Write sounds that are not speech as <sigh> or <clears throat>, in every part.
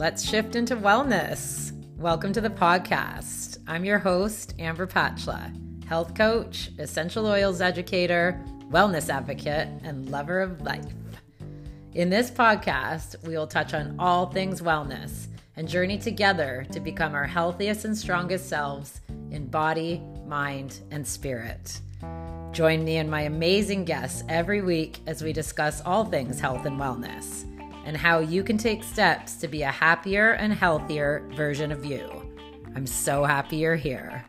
Let's shift into wellness. Welcome to the podcast. I'm your host, Amber Patchla, health coach, essential oils educator, wellness advocate, and lover of life. In this podcast, we will touch on all things wellness and journey together to become our healthiest and strongest selves in body, mind, and spirit. Join me and my amazing guests every week as we discuss all things health and wellness and how you can take steps to be a happier and healthier version of you. I'm so happy you're here.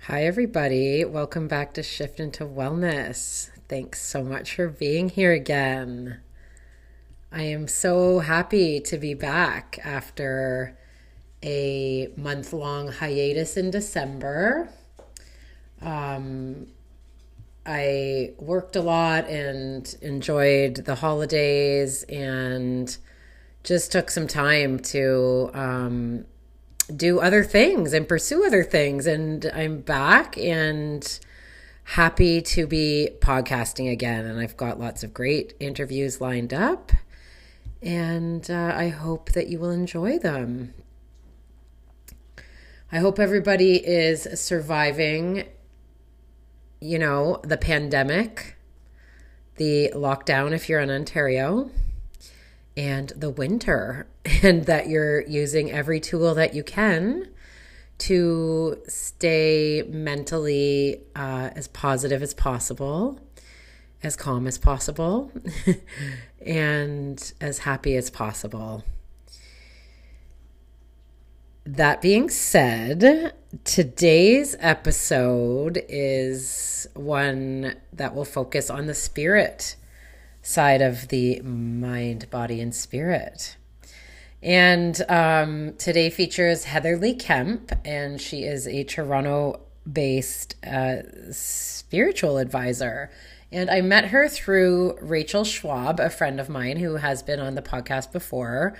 Hi, everybody. Welcome back to Shift into Wellness. Thanks so much for being here again. I am so happy to be back after a month long hiatus in December. Um, I worked a lot and enjoyed the holidays and just took some time to um, do other things and pursue other things. And I'm back and happy to be podcasting again. And I've got lots of great interviews lined up. And uh, I hope that you will enjoy them. I hope everybody is surviving, you know, the pandemic, the lockdown if you're in Ontario and the winter, <laughs> and that you're using every tool that you can to stay mentally uh, as positive as possible, as calm as possible, <laughs> and as happy as possible. That being said, today's episode is one that will focus on the spirit side of the mind, body, and spirit. And um, today features Heather Lee Kemp, and she is a Toronto based uh, spiritual advisor. And I met her through Rachel Schwab, a friend of mine who has been on the podcast before,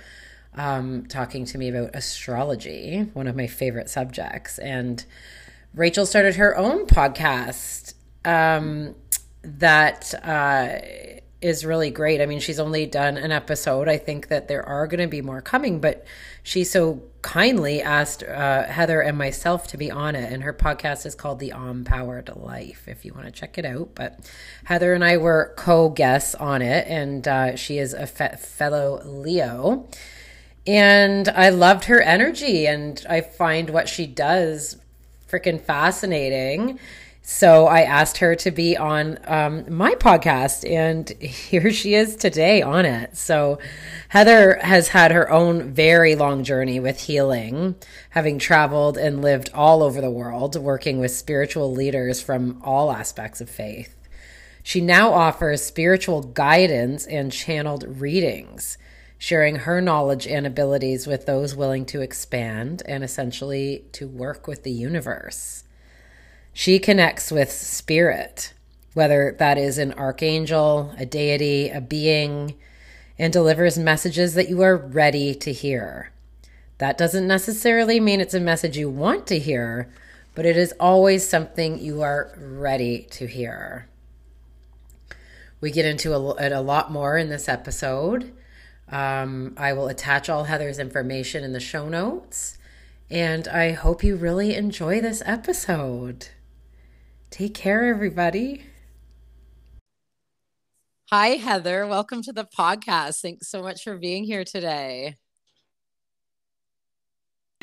um, talking to me about astrology, one of my favorite subjects. And Rachel started her own podcast um, that. Uh, is really great. I mean, she's only done an episode. I think that there are going to be more coming, but she so kindly asked uh, Heather and myself to be on it. And her podcast is called The Empowered Life, if you want to check it out. But Heather and I were co guests on it, and uh, she is a fe- fellow Leo. And I loved her energy, and I find what she does freaking fascinating so I asked her to be on um, my podcast, and <laughs> here she is today on it. So Heather has had her own very long journey with healing, having traveled and lived all over the world, working with spiritual leaders from all aspects of faith. She now offers spiritual guidance and channeled readings, sharing her knowledge and abilities with those willing to expand and essentially to work with the universe. She connects with spirit, whether that is an archangel, a deity, a being, and delivers messages that you are ready to hear. That doesn't necessarily mean it's a message you want to hear, but it is always something you are ready to hear. We get into it a lot more in this episode. Um, I will attach all Heather's information in the show notes, and I hope you really enjoy this episode. Take care, everybody. Hi, Heather. Welcome to the podcast. Thanks so much for being here today.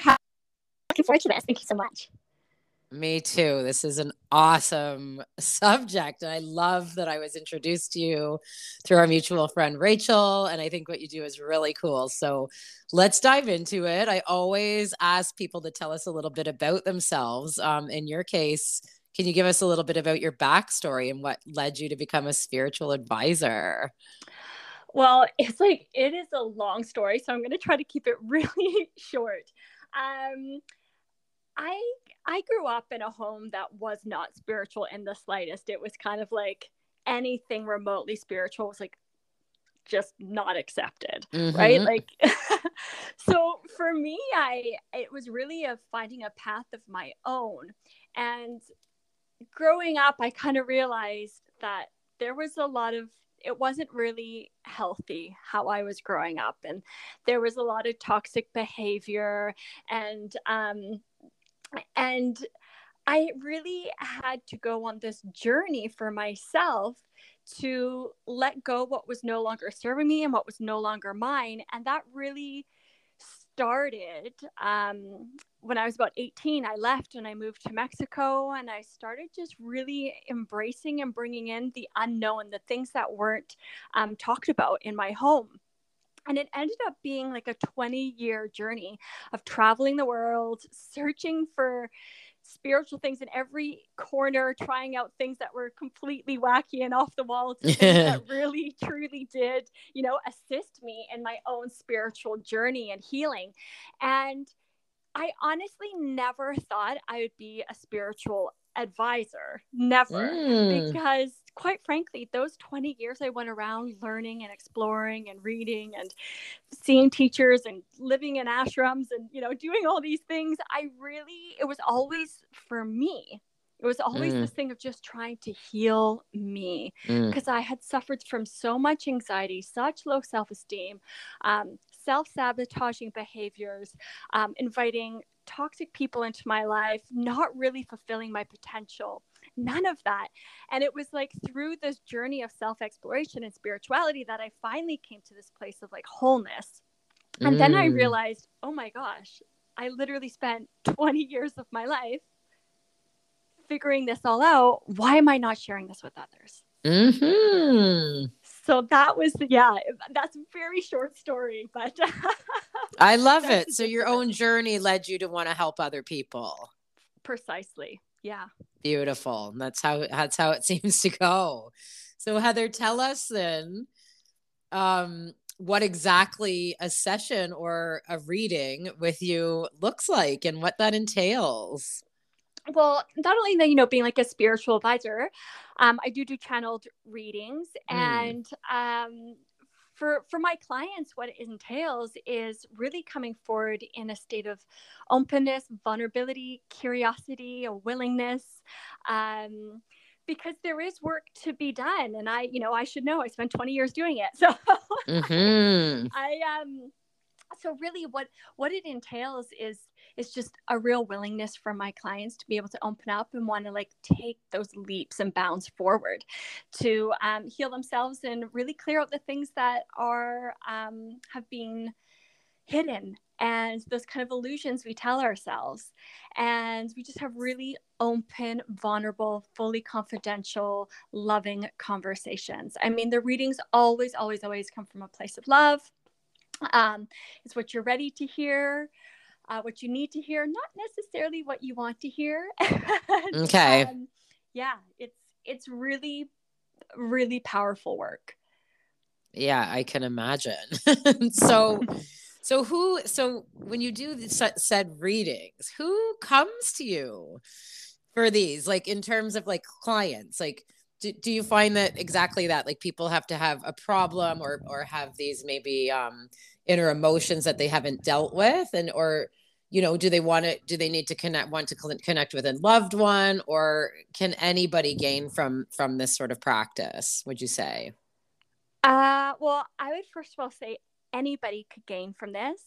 Looking forward to this. Thank you so much. Me too. This is an awesome <laughs> subject. And I love that I was introduced to you through our mutual friend, Rachel. And I think what you do is really cool. So let's dive into it. I always ask people to tell us a little bit about themselves. Um, in your case, can you give us a little bit about your backstory and what led you to become a spiritual advisor? Well, <laughs> it's like it is a long story, so I'm going to try to keep it <laughs> really short. Um, I I grew up in a home that was not spiritual in the slightest. It was kind of like anything remotely spiritual was like just not accepted mm-hmm. right like <laughs> so for me i it was really a finding a path of my own and growing up, I kind of realized that there was a lot of it wasn't really healthy how I was growing up, and there was a lot of toxic behavior, and um, and I really had to go on this journey for myself to let go what was no longer serving me and what was no longer mine, and that really started um, when I was about 18. I left and I moved to Mexico and I started just really embracing and bringing in the unknown, the things that weren't um, talked about in my home. And it ended up being like a 20 year journey of traveling the world, searching for spiritual things in every corner, trying out things that were completely wacky and off the wall to things that <laughs> really truly did, you know, assist me in my own spiritual journey and healing. And I honestly never thought I would be a spiritual advisor. Never. Mm. Because quite frankly, those 20 years I went around learning and exploring and reading and seeing teachers and living in ashrams and, you know, doing all these things, I really, it was always for me. It was always mm. this thing of just trying to heal me because mm. I had suffered from so much anxiety, such low self esteem, um, self sabotaging behaviors, um, inviting toxic people into my life, not really fulfilling my potential none of that. And it was like through this journey of self exploration and spirituality that I finally came to this place of like wholeness. And mm. then I mm. realized, oh my gosh, I literally spent 20 years of my life figuring this all out. Why am I not sharing this with others? Mm-hmm. So that was, yeah, that's a very short story, but <laughs> I love it. So your own journey led you to want to help other people. Precisely yeah beautiful. That's how that's how it <laughs> seems to go. So heather tell us then um what exactly a session or a reading with you looks like and what that entails. Well not only that you know being like a spiritual advisor um, i do do channeled readings mm. and um, for for my clients what it entails is really coming forward in a state of openness vulnerability curiosity a willingness um, because there is work to be done and i you know i should know i spent 20 years doing it <laughs> so mm-hmm. i um so really what what it entails is is just a real willingness for my clients to be able to open up and want to like take those leaps and bounds forward to um, heal themselves and really clear out the things that are um, have been hidden and those kind of illusions we tell ourselves. And we just have really open vulnerable fully confidential loving conversations. I mean the readings always always always come from a place of love um, it's what you're ready to hear, uh, what you need to hear, not necessarily what you want to hear. <laughs> okay. Um, yeah, it's it's really really powerful work. Yeah, I can imagine. <laughs> so so who so when you do the said readings, who comes to you for these like in terms of like clients? Like do, do you find that exactly that like people have to have a problem or or have these maybe um inner emotions that they haven't dealt with? And or you know do they want to do they need to connect want to connect with a loved one? Or can anybody gain from from this sort of practice would you say? Uh well i would first of all say anybody could gain from this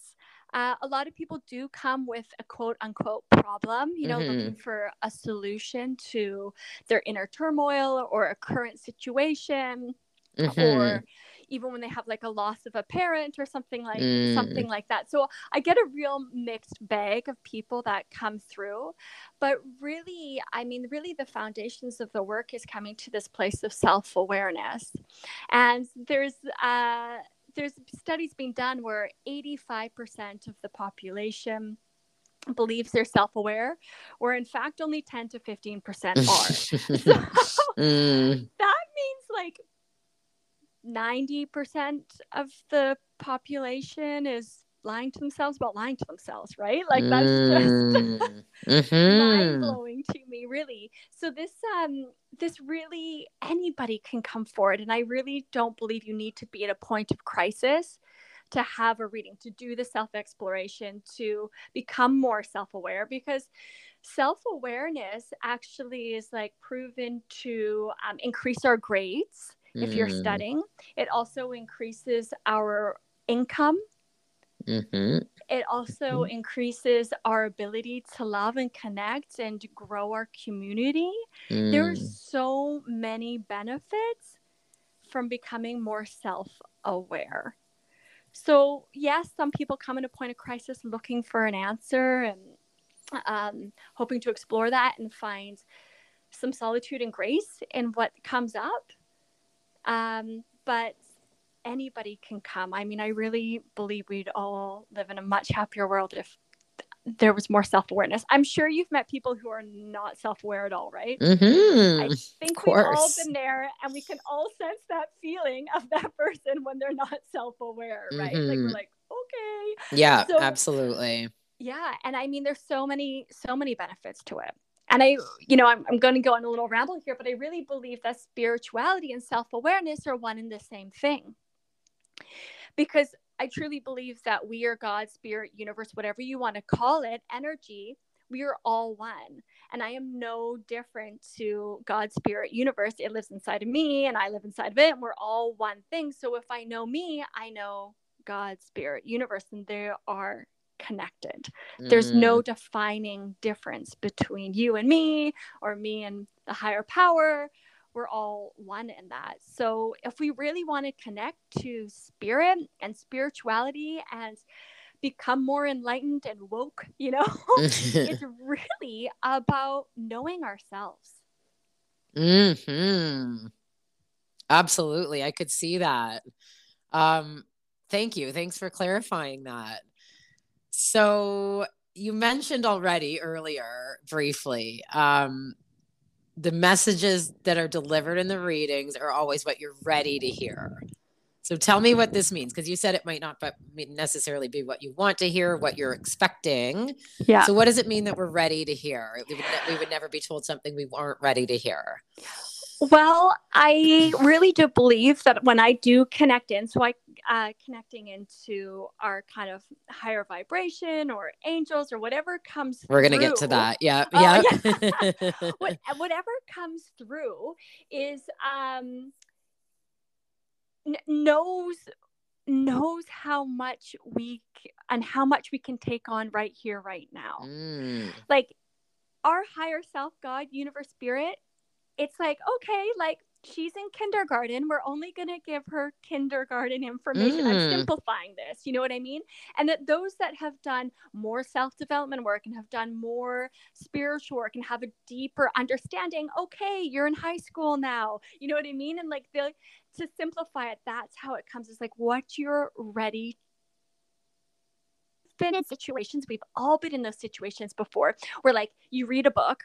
uh, a lot of people do come with a quote unquote problem, you know, mm-hmm. looking for a solution to their inner turmoil or a current situation, mm-hmm. or even when they have like a loss of a parent or something like mm. something like that. So I get a real mixed bag of people that come through, but really, I mean, really, the foundations of the work is coming to this place of self awareness, and there's uh there's studies being done where 85% of the population believes they're self-aware where in fact only 10 to 15% <laughs> are so mm. <laughs> that means like 90% of the population is lying to themselves about lying to themselves, right? Like that's just <laughs> mm-hmm. mind blowing to me, really. So this um this really anybody can come forward, and I really don't believe you need to be at a point of crisis to have a reading, to do the self exploration, to become more self aware, because self awareness actually is like proven to um, increase our grades if you're Mm. studying. It also increases our income. Mm-hmm. It also increases our ability to love and connect and grow our community. Mm. There's so many benefits from becoming more self aware. So, yes, some people come in a point of crisis looking for an answer and um, hoping to explore that and find some solitude and grace in what comes up. Um, but anybody can come. I mean, I really believe we'd all live in a much happier world if there was more self awareness. I'm sure you've met people who are not self aware at all, right? Mm-hmm. I think we've all been there and we can all sense that feeling of that <laughs> person when they're not self aware, right? Like we're Mhm. like, okay. Yeah, So- absolutely. Yeah. And I mean, there's so many, so many benefits to it. And I, you know, I'm, I'm going to go on a little ramble here, but I really believe that spirituality and self awareness are one and the same thing. Because I truly believe that we are God, spirit, universe, whatever you want to call it, energy, we are all one. And I am no different to God, spirit, universe. It lives inside of me and I live inside of it. And we're all one thing. So if I know me, I know God, spirit, universe, and they are connected. There's Mm. no defining difference between you and me or me and the higher power. We're all one in that. So, if we really want to connect to spirit and spirituality and become more enlightened and woke, <laughs> you know, <laughs> it's really about knowing ourselves. hmm Absolutely. I could see that. Um, thank you. Thanks for clarifying that. So you mentioned already earlier briefly, um, the messages that are delivered in the readings are always what you're ready to hear. So tell me what this means, because you said it might not but necessarily be what you want to hear, what you're expecting. Yeah. So what does it mean that we're ready to hear? We would, ne- we would never be told something we weren't ready to hear. Well, I really do believe that when I do connect in, so I uh, connecting into our kind of higher vibration or angels or whatever comes. We're gonna get to that. Yeah, Oh, <laughs> yeah. What, whatever comes through is um kn- knows knows how much we c- and how much we can take on right here, right now Mm, like our higher self god universe spirit it's like okay like she's in kindergarten we're only going to give her kindergarten information i'm Mm. simplifying this you know what i mean? And that those that have done more self-development work and have done more spiritual work and have a deeper understanding okay you're in high school now you know what i mean? And like the to simplify it that's how it comes it's like what you're ready been in situations we've all been in those situations before where like you read a book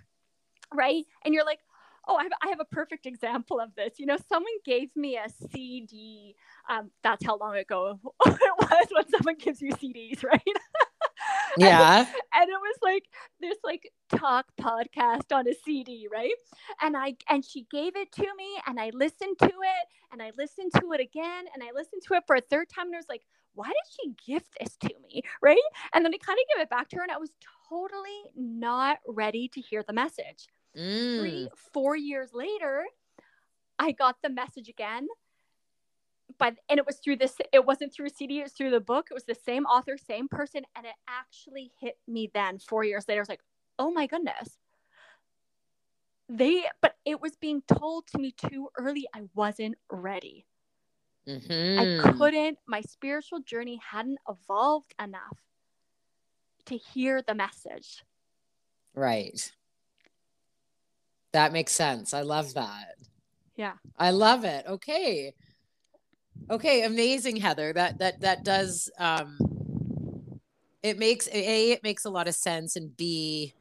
right? And you're like oh I have, I have a perfect example of this you know someone gave me a cd um, that's how long ago <laughs> it was when someone gives you cds right <laughs> yeah. and it was like this like talk podcast on a CD, right? And I and she gave it to me and I listened to it and I listened to it again and I listened to it for a third time and I was like, why did she give this to me? Right? And then I kind of gave it back to her and I was totally not ready to hear the message. Three, Mm, four years later, I got the message again. But and it was through this, it wasn't through CD, it was through the book. It was the same author, same person, and it actually hit me then four years later. I was like, oh my goodness. They but it was being told to me too early. I wasn't ready. I mhm. couldn't, my spiritual journey hadn't evolved enough to hear the message. Right. That makes sense. I love that. Yeah. I love it. Okay. Okay, amazing, Heather. That that that does um it makes A, it makes a lot of sense and B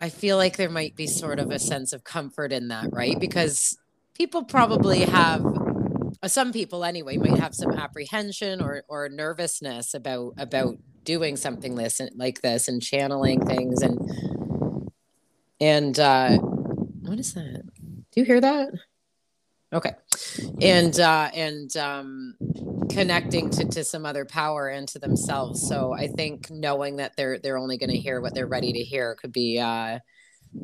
I feel like there might be sort of a sense of comfort in that, right? Because people probably have uh, some people anyway might have some apprehension or or nervousness about about doing something this like this and channeling things and and uh what is that? Do you hear that? Okay. And uh and um connecting to to some other power and to themselves. So I think knowing that they're they're only going to hear what they're ready to hear could be uh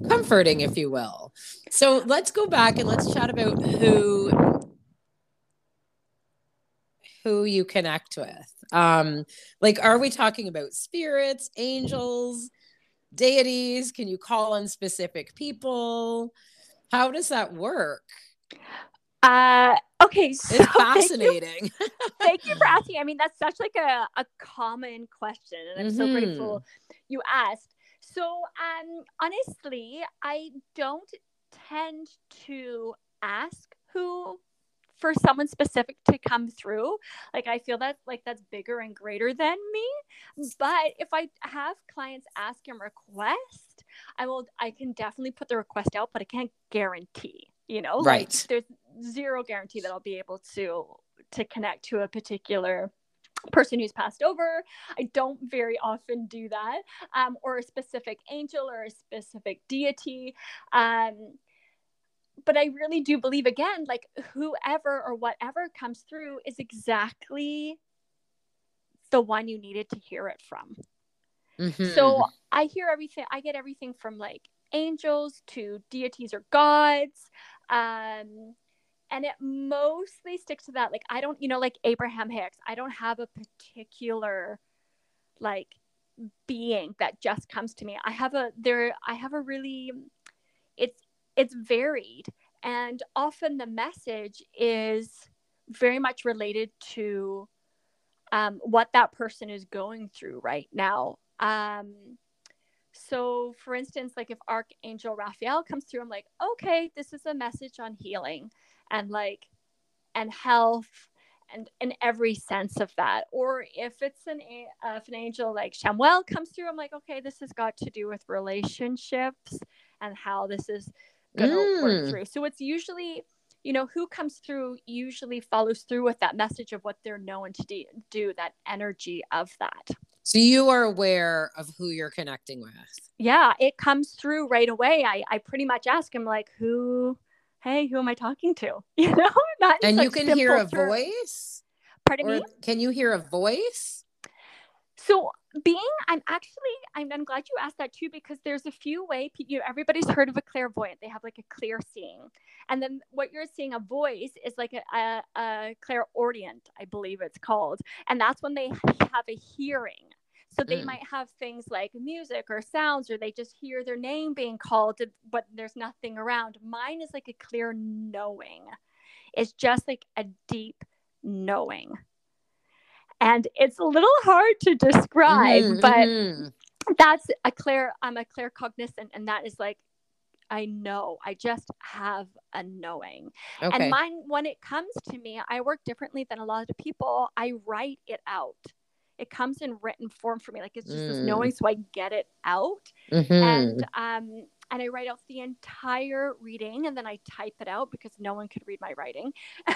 comforting if you will. So let's go back and let's chat about who who you connect with. Um like are we talking about spirits, angels, deities? Can you call on specific people? How does that work? Uh, okay, so it's <laughs> fascinating. Thank you, <laughs> thank you, for asking. I mean, that's such like a, a common question, and I'm mm-hmm. so grateful you asked. So, um, honestly, I don't tend to ask who for someone specific to come through. Like I feel that like that's bigger and greater than me. But if I have clients ask and request, I will I can definitely put the request out, but I can't guarantee, you know? Right. Like, there's zero guarantee that I'll be able to to connect to a particular person who's passed over. I don't very often do that, um, or a specific angel or a specific deity. Um, but I really do believe again, like whoever or whatever comes through is exactly the one you needed to hear it from. Mm-hmm. So I hear everything, I get everything from like angels to deities or gods. Um, and it mostly sticks to that. Like, I don't, you know, like Abraham Hicks, I don't have a particular like being that just comes to me. I have a, there, I have a really, it's, it's varied. And often the message is very much related to um, what that person is going through right now. Um, so for instance like if archangel raphael comes through i'm like okay this is a message on healing and like and health and in every sense of that. Or if it's an uh, if an angel like Chamuel comes through i'm like okay this has got to do with relationships and how this is going to mm. work through. So it's usually, you know, who comes through usually follows through with that message of what they're known to do, do that energy of that. So you are aware of who you're connecting with. Yeah, it comes through right away. I, I pretty much ask him like, who, hey, who am I talking to? <laughs> You know, not and you can hear a term. voice. Pardon or me. Can you hear a voice? So being i'm actually I'm, I'm glad you asked that too because there's a few way you know, everybody's heard of a clairvoyant. They have like a clear seeing. And then what you're seeing a voice is like a, a, a clairaudient i believe it's called. And that's when they have a hearing. So they mm. might have things like music or sounds or they just hear their name being called but there's nothing around. Mine is like a clear knowing. It's just like a deep knowing and it's a little hard to describe mm-hmm, but mm-hmm. that's a clear i'm a claircognizant, and that is like i know i just have a knowing okay. and mine when it comes to me i work differently than a lot of people i write it out it comes in written form for me like it's just mm. this knowing so i get it out mm-hmm. and um and I write out the entire reading and then I type it out because no one could read my writing. <laughs>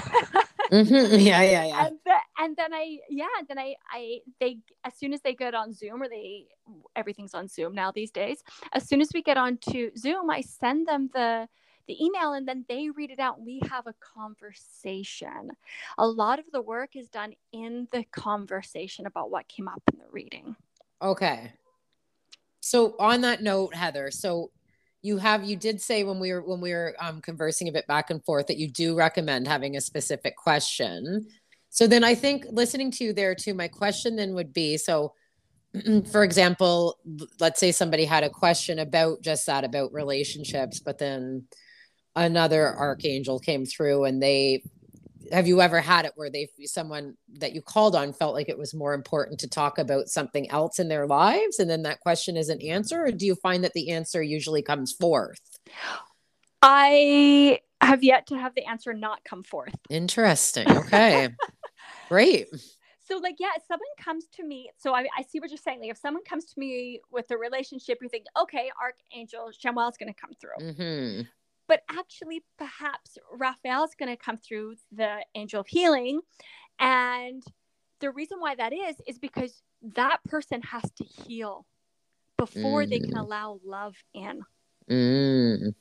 mm-hmm. <laughs> Yeah, yeah, yeah. And, the, and, then I, yeah, then I, I, they, as soon as they get on Zoom or they, everything's on Zoom now these days. As soon as we get onto Zoom, I send them the, the email and then they read it out we have a conversation. A lot of the work is done in the conversation about what came up in the reading. Okay. So on that note, Heather, so you have you did say when we were when we were um, conversing a bit back and forth that you do recommend having a specific question. So then i think listening to you there too my question then would be so <clears throat> for example let's say somebody had a question about just that about relationships but then another archangel came through and they have you ever had it where they someone that you called on felt like it was more important to talk about something else in their lives? And then that question isn't answered or do you find that the answer usually comes forth? I have yet to have the answer not come forth. Interesting. Okay. <laughs> Great. So like yeah if someone comes to me so I, I see what you're saying. Like if someone comes to me with a relationship you think okay archangel Chamuel is going to come through. Mm-hmm but actually perhaps Raphael is going to come through the angel of healing and the reason why that is is because that person has to heal before mm. they can mm. allow love in mm.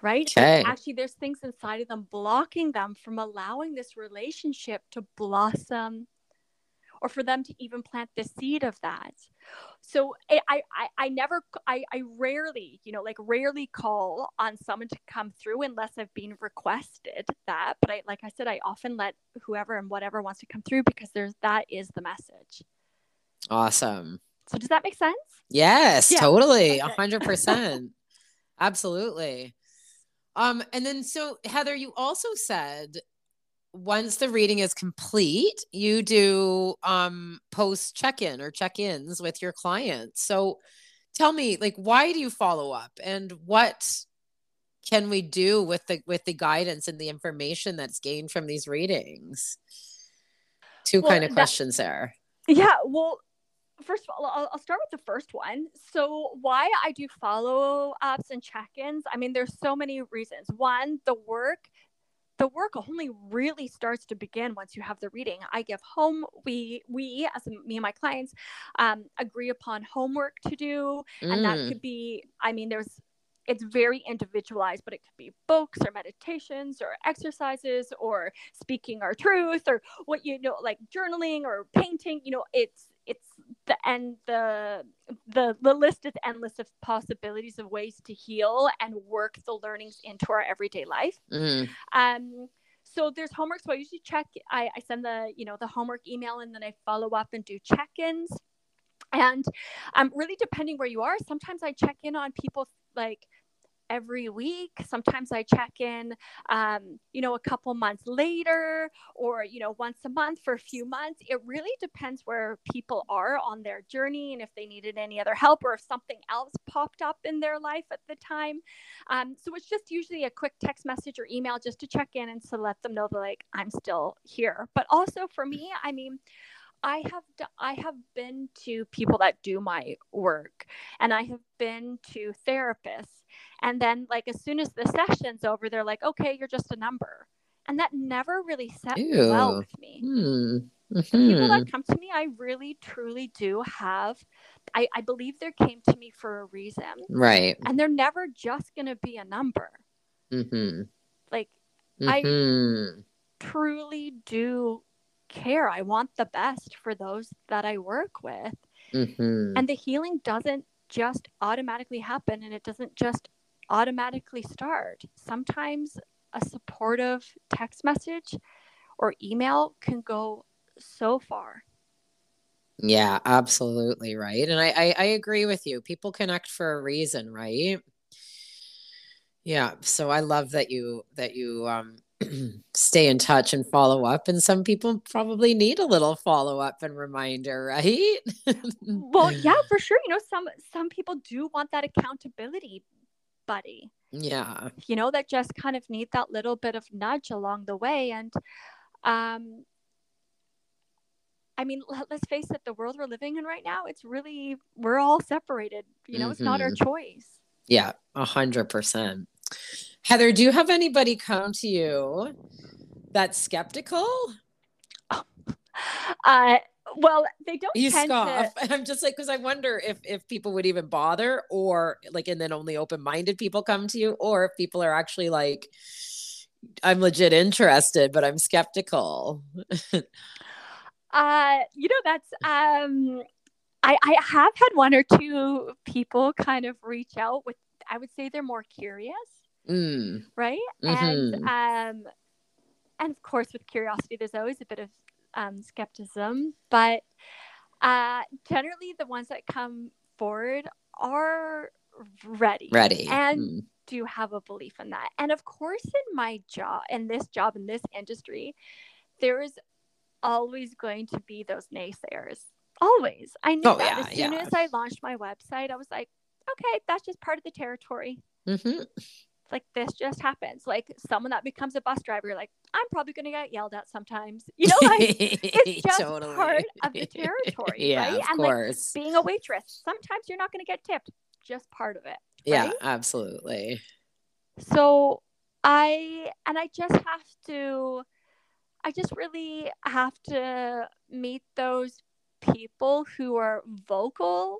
right Okay. actually there's things inside of them blocking them from allowing this relationship to blossom or for them to even plant the seed of that so i i i, never I, I rarely you know like rarely call on someone to come through unless i've been requested that but i like i said i often let whoever and whatever wants to come through because there's that is the message Awesome. so does that make sense Yes, Yeah, totally. A okay. hundred percent. Absolutely. Um, and then so Heather, you also said once the reading is complete, you do um post check-in or check-ins with your clients. So tell me, like, why do you follow up and what can we do with the with the guidance and the information that's gained from these readings? Two Well, kind of that- questions there. Yeah, well, first of all, I'll, I'll start with the first one. So, why I do follow ups and check ins, I mean, there's so many reasons. One, the work. The work only really starts to begin once you have the reading. I give home. We we as me and my clients um, agree upon homework to do, and that Mm, could be. I mean, there's it's very individualized, but it could be books or meditations or exercises or speaking our truth or what you know, like journaling or painting. You know, it's it's the and the the the list is endless of possibilities of ways to heal and work the learnings into our everyday life. mm, Um, so there's homework. So I usually check. I, I send the you know the homework email and then I follow up and do check-ins. And um, really depending where you are, sometimes I check in on people like every week. Sometimes I check in, um, you know, a couple months later, or you know, once a month for a few months. It really depends where people are on their journey and if they needed any other help or if something else popped up in their life at the time. Um, so it's just usually a quick text message or email just to check in and to let them know that like I'm still here. But also for me, I mean. I have I have been to people that do my work and I have been to therapists and then like as soon as the session's over they're like okay you're just a number and that never really set well Ew. with me Hmm. the people that come to me i really truly do have I, I believe they came to me for a reason Right. and they're never just going to be a number Mm-hmm. like I- Mhm. truly do care i want the best for those that i work with Mhm. and the healing doesn't just automatically happen and it doesn't just automatically start sometimes a supportive text message or email can go so far Yeah, absolutely right. And I, I I agree with you. People connect for a reason, right? Yeah. So I love that you that you um stay in touch and follow up. And some people probably need a little follow up and reminder, right? <laughs> well yeah for sure you know some some people do want that accountability buddy Yeah. you know that just kind of need that little bit of nudge along the way and um I mean, let- let's face it, the world we're living in right now, it's really, we're all separated. You know, it's not our choice. Yeah, a hundred percent. Heather, do you have anybody come to you that's skeptical? <laughs> Uh, well, they don't You tend scoff. to. <laughs> I'm just like, because I wonder if if people would even bother, or like, and then only open minded people come to you, or if people are actually like, I'm legit interested, but I'm skeptical. <laughs> Uh, you know, that's um, I I have had one or two people kind of reach out with. I would say they're more curious, Mm, right? And um, and of course, with curiosity, there's always a bit of um, skepticism, but uh, generally, the ones that come forward are ready. ready. And Mm, do have a belief in that. And of course, in my job, in this job, in this industry, there is always going to be those naysayers. Always. I knew Oh, that. yeah, as soon yeah. as I launched my website, I was like, okay, that's just part of the territory. mhm. Like this just happens. Like someone that becomes a bus driver, you're like, I'm probably gonna get yelled at sometimes. You know, like it's <laughs> just Totally. part of the <laughs> territory, yeah, right? of And, like, course. being a waitress, sometimes you're not gonna get tipped. Just part of it. yeah, absolutely. so i and i just have to i just really have to meet those people who are vocal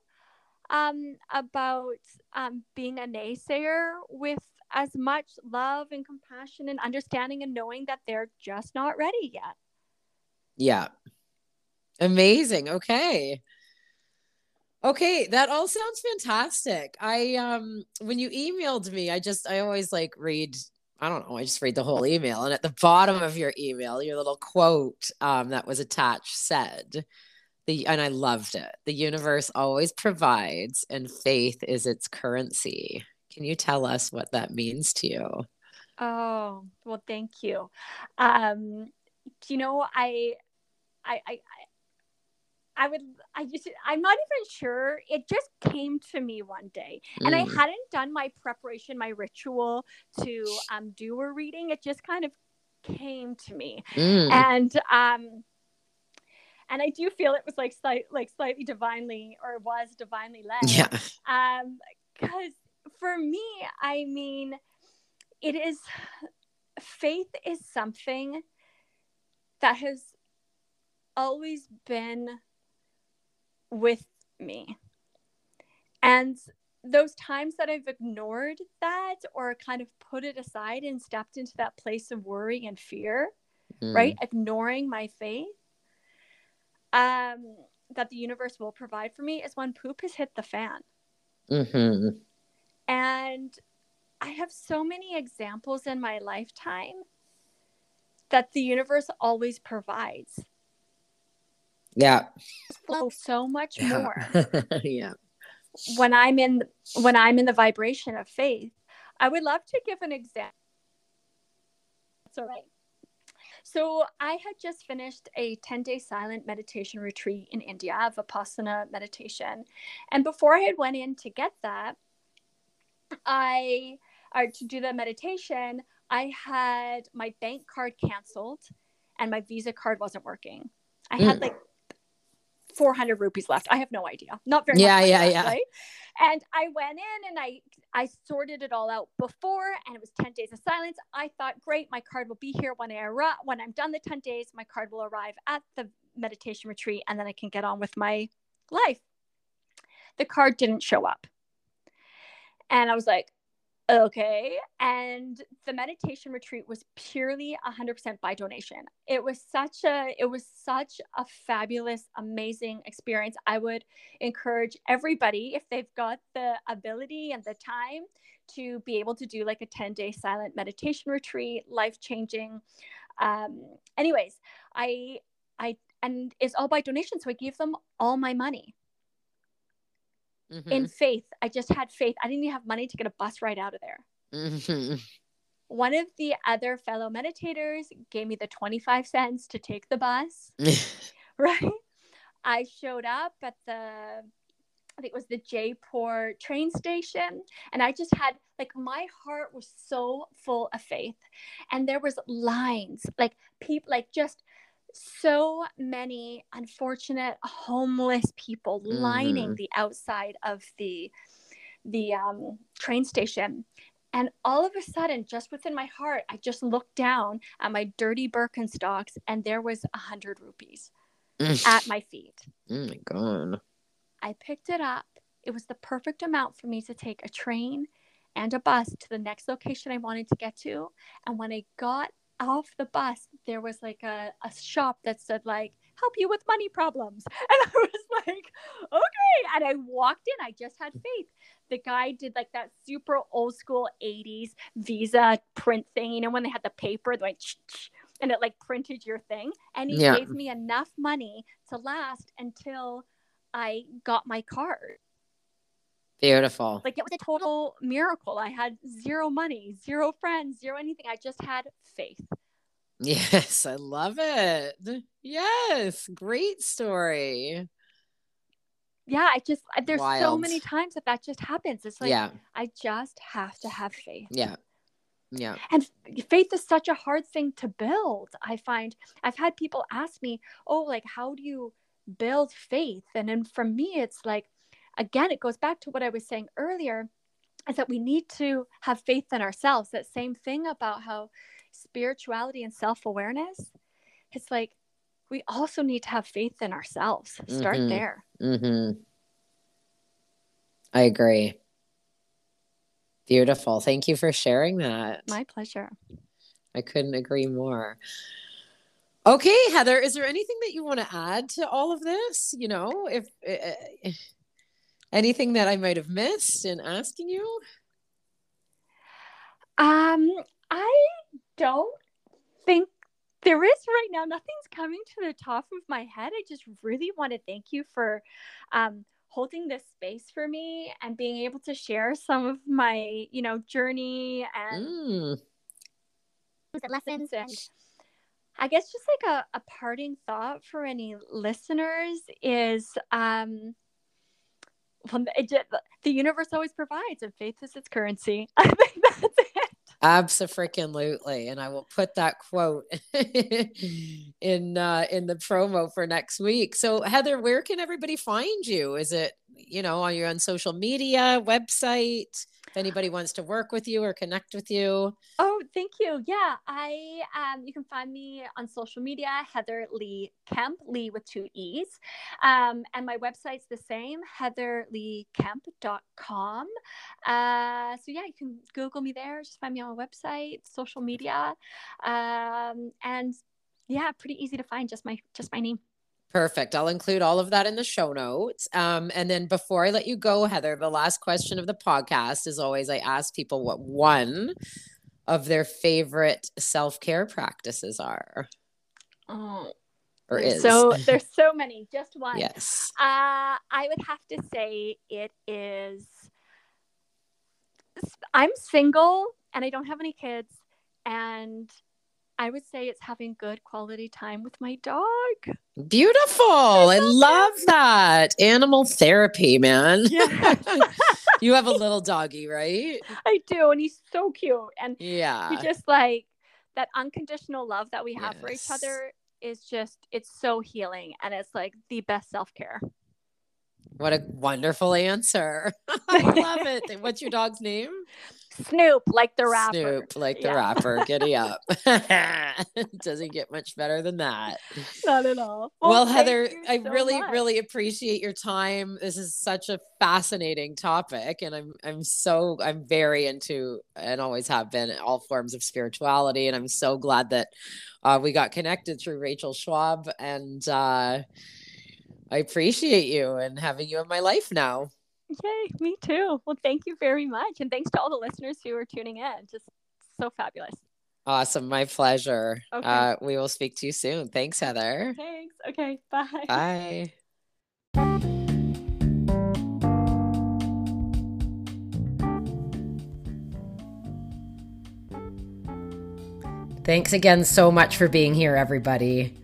um, about um, being a naysayer with as much love and compassion and understanding and knowing that they're just not ready yet. Yeah. Amazing. Okay. Okay, that all sounds fantastic. I um when you emailed me, I just I always like read I don't know, I just read the whole email and at the bottom of your email, your little quote um that was attached said the and I loved it. The universe always provides and faith is its currency. Can you tell us what that means to you? Oh, well thank you. Um you know, I I I I would, I just, I'm not even sure. It just came to me one day, and I mm. hadn't done my preparation, my ritual to um, do a reading. It just kind of came to me, mm. and um, and I do feel it was like slight, like slightly divinely, or was divinely led. Yeah. Um, because for me, I mean, it is faith is something that has always been with me. And those times that I've ignored that or kind of put it aside and stepped into that place of worry and fear, mm. right? Ignoring my faith, um, that the universe will provide for me is when poop has hit the fan. Mm-hmm. And I have so many examples in my lifetime that the universe always provides. Yeah. Flow so much yeah. more. <laughs> yeah. When I'm in when I'm in the vibration of faith, I would love to give an example. That's all right. So I had just finished a 10-day silent meditation retreat in India, Vipassana meditation. And before I had went in to get that, I or to do the meditation, I had my bank card canceled and my Visa card wasn't working. I had mm. like 400 rupees left. I have no idea. Not very yeah, yeah, left, yeah. Right? And I went in and I I sorted it all out before, and it was 10 days of silence. I thought, great, my card will be here when I arrive. When I'm done the 10 days, my card will arrive at the meditation retreat, and then I can get on with my life. The card didn't show up, and I was like, Okay. And the meditation retreat was purely 100% by donation. It was such a it was such a fabulous amazing experience. I would encourage everybody if they've got the ability and the time to be able to do like a 10-day silent meditation retreat, life-changing. Um anyways, I I and it's all by donation so I gave them all my money mm-hmm. in faith. I just had faith. I didn't even have money to get a bus ride out of there. Mm-hmm. One of the other fellow meditators gave me the 25 cents to take the bus. <laughs> right? I showed up at the I think it was the Jaipur train station and I just had like my heart was so full of faith and there was lines like people like just so many unfortunate homeless people mm-hmm. lining the outside of the the um, train station. And all of a sudden just within my heart i just looked down at my dirty birkenstocks and there was a hundred rupees at <sighs> my feet. Oh my god. I picked it up. It was the perfect amount for me to take a train and a bus to the next location i wanted to get to. And when i got off the bus there was like a, a shop that said like help you with money problems. <laughs> And i was like okay. And i walked in i just had faith. The guy did like that super old school 80s visa print thing you know when they had the paper like and it like printed your thing. And he yeah. gave me enough money to last until i got my card Beautiful. Like it was a total miracle. I had zero money, zero friends, zero anything. I just had faith. Yes, I love it. Yes, great story. Yeah, I just there's Wild. so many times that that just happens. It's like yeah. I just have to have faith. Yeah. Yeah. And faith is such a hard thing to build. I find I've had people ask me, "Oh, like how do you build faith?" And then for me it's like again, it goes back to what I was saying earlier is that we need to have faith in ourselves. That same thing about how spirituality and self awareness, it's like we also need to have faith in ourselves. Start mm-hmm. there. Mm-hmm. I agree. Beautiful. Thank you for sharing that. My pleasure. I couldn't agree more. Okay, Heather, is there anything that you want to add to all of this? You know, if uh, anything that I might have missed in asking you? Um, I don't think there is right now. Nothing's coming to the top of my head. I just really want to thank you for um, holding this space for me and being able to share some of my, you know, journey and mm. lessons and I guess just like a, a parting thought for any listeners is um well, it, the universe always provides and faith is its currency. <laughs> I think that's it. Absolutely, and I will put that quote <laughs> in uh, in the promo for next week. So, Heather, where can everybody find you? Is it you know are you on social media, website? if anybody wants to work with you or connect with you. Oh, thank you. Yeah, I um, you can find me on social media, Heather Lee Kemp, Lee with two E's. Um, and my website's the same, heatherleekemp.com. Uh, so yeah, you can Google me there, just find me on my website, social media. Um, and yeah, pretty easy to find, just my just my name. Perfect. I'll include all of that in the show notes. Um, and then before I let you go, Heather, the last question of the podcast is always I ask people what one of their favorite self care practices are. Oh, or is. So <laughs> there's so many. Just one. Yes. Uh, I would have to say it is. I'm single and I don't have any kids, and I would say it's having good quality time with my dog. Beautiful. I, love that. Animal therapy, man. Yeah. <laughs> you have a <laughs> little doggy, right? I do. And he's so cute. And yeah, he just like that unconditional love that we have yes. for each other is just, it's so healing. And it's like the best self care. What a wonderful answer. <laughs> I love it. What's your dog's name? Snoop, like the rapper. Snoop, like the yeah. rapper. Giddy up. <laughs> <laughs> Doesn't get much better than that. Not at all. Well, well Heather, I really, much. really appreciate your time. This is such a fascinating topic, and I'm, I'm so, I'm very into, and always have been, all forms of spirituality, and I'm so glad that uh, we got connected through Rachel Schwab, and uh, I appreciate you and having you in my life now. Yay, me too. Well, thank you very much. And thanks to all the listeners who are tuning in. Just so fabulous. Awesome. My pleasure. Okay. Uh, we will speak to you soon. Thanks, Heather. Thanks. Okay. Bye. Bye. Thanks again so much for being here, everybody.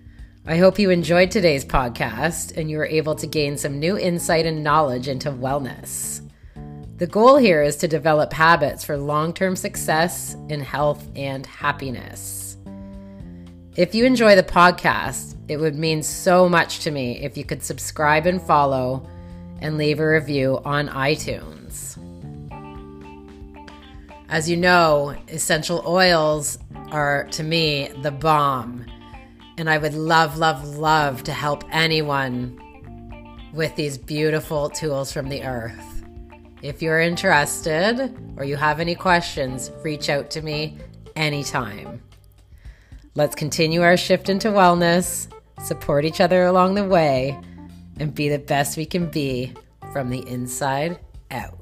I hope you enjoyed today's podcast and you were able to gain some new insight and knowledge into wellness. The goal here is to develop habits for long term success in health and happiness. If you enjoy the podcast, it would mean so much to me if you could subscribe and follow and leave a review on iTunes. As you know, essential oils are to me the bomb and I would love, love, love to help anyone with these beautiful tools from the earth. If you're interested or you have any questions, reach out to me anytime. Let's continue our shift into wellness, support each other along the way, and be the best we can be from the inside out.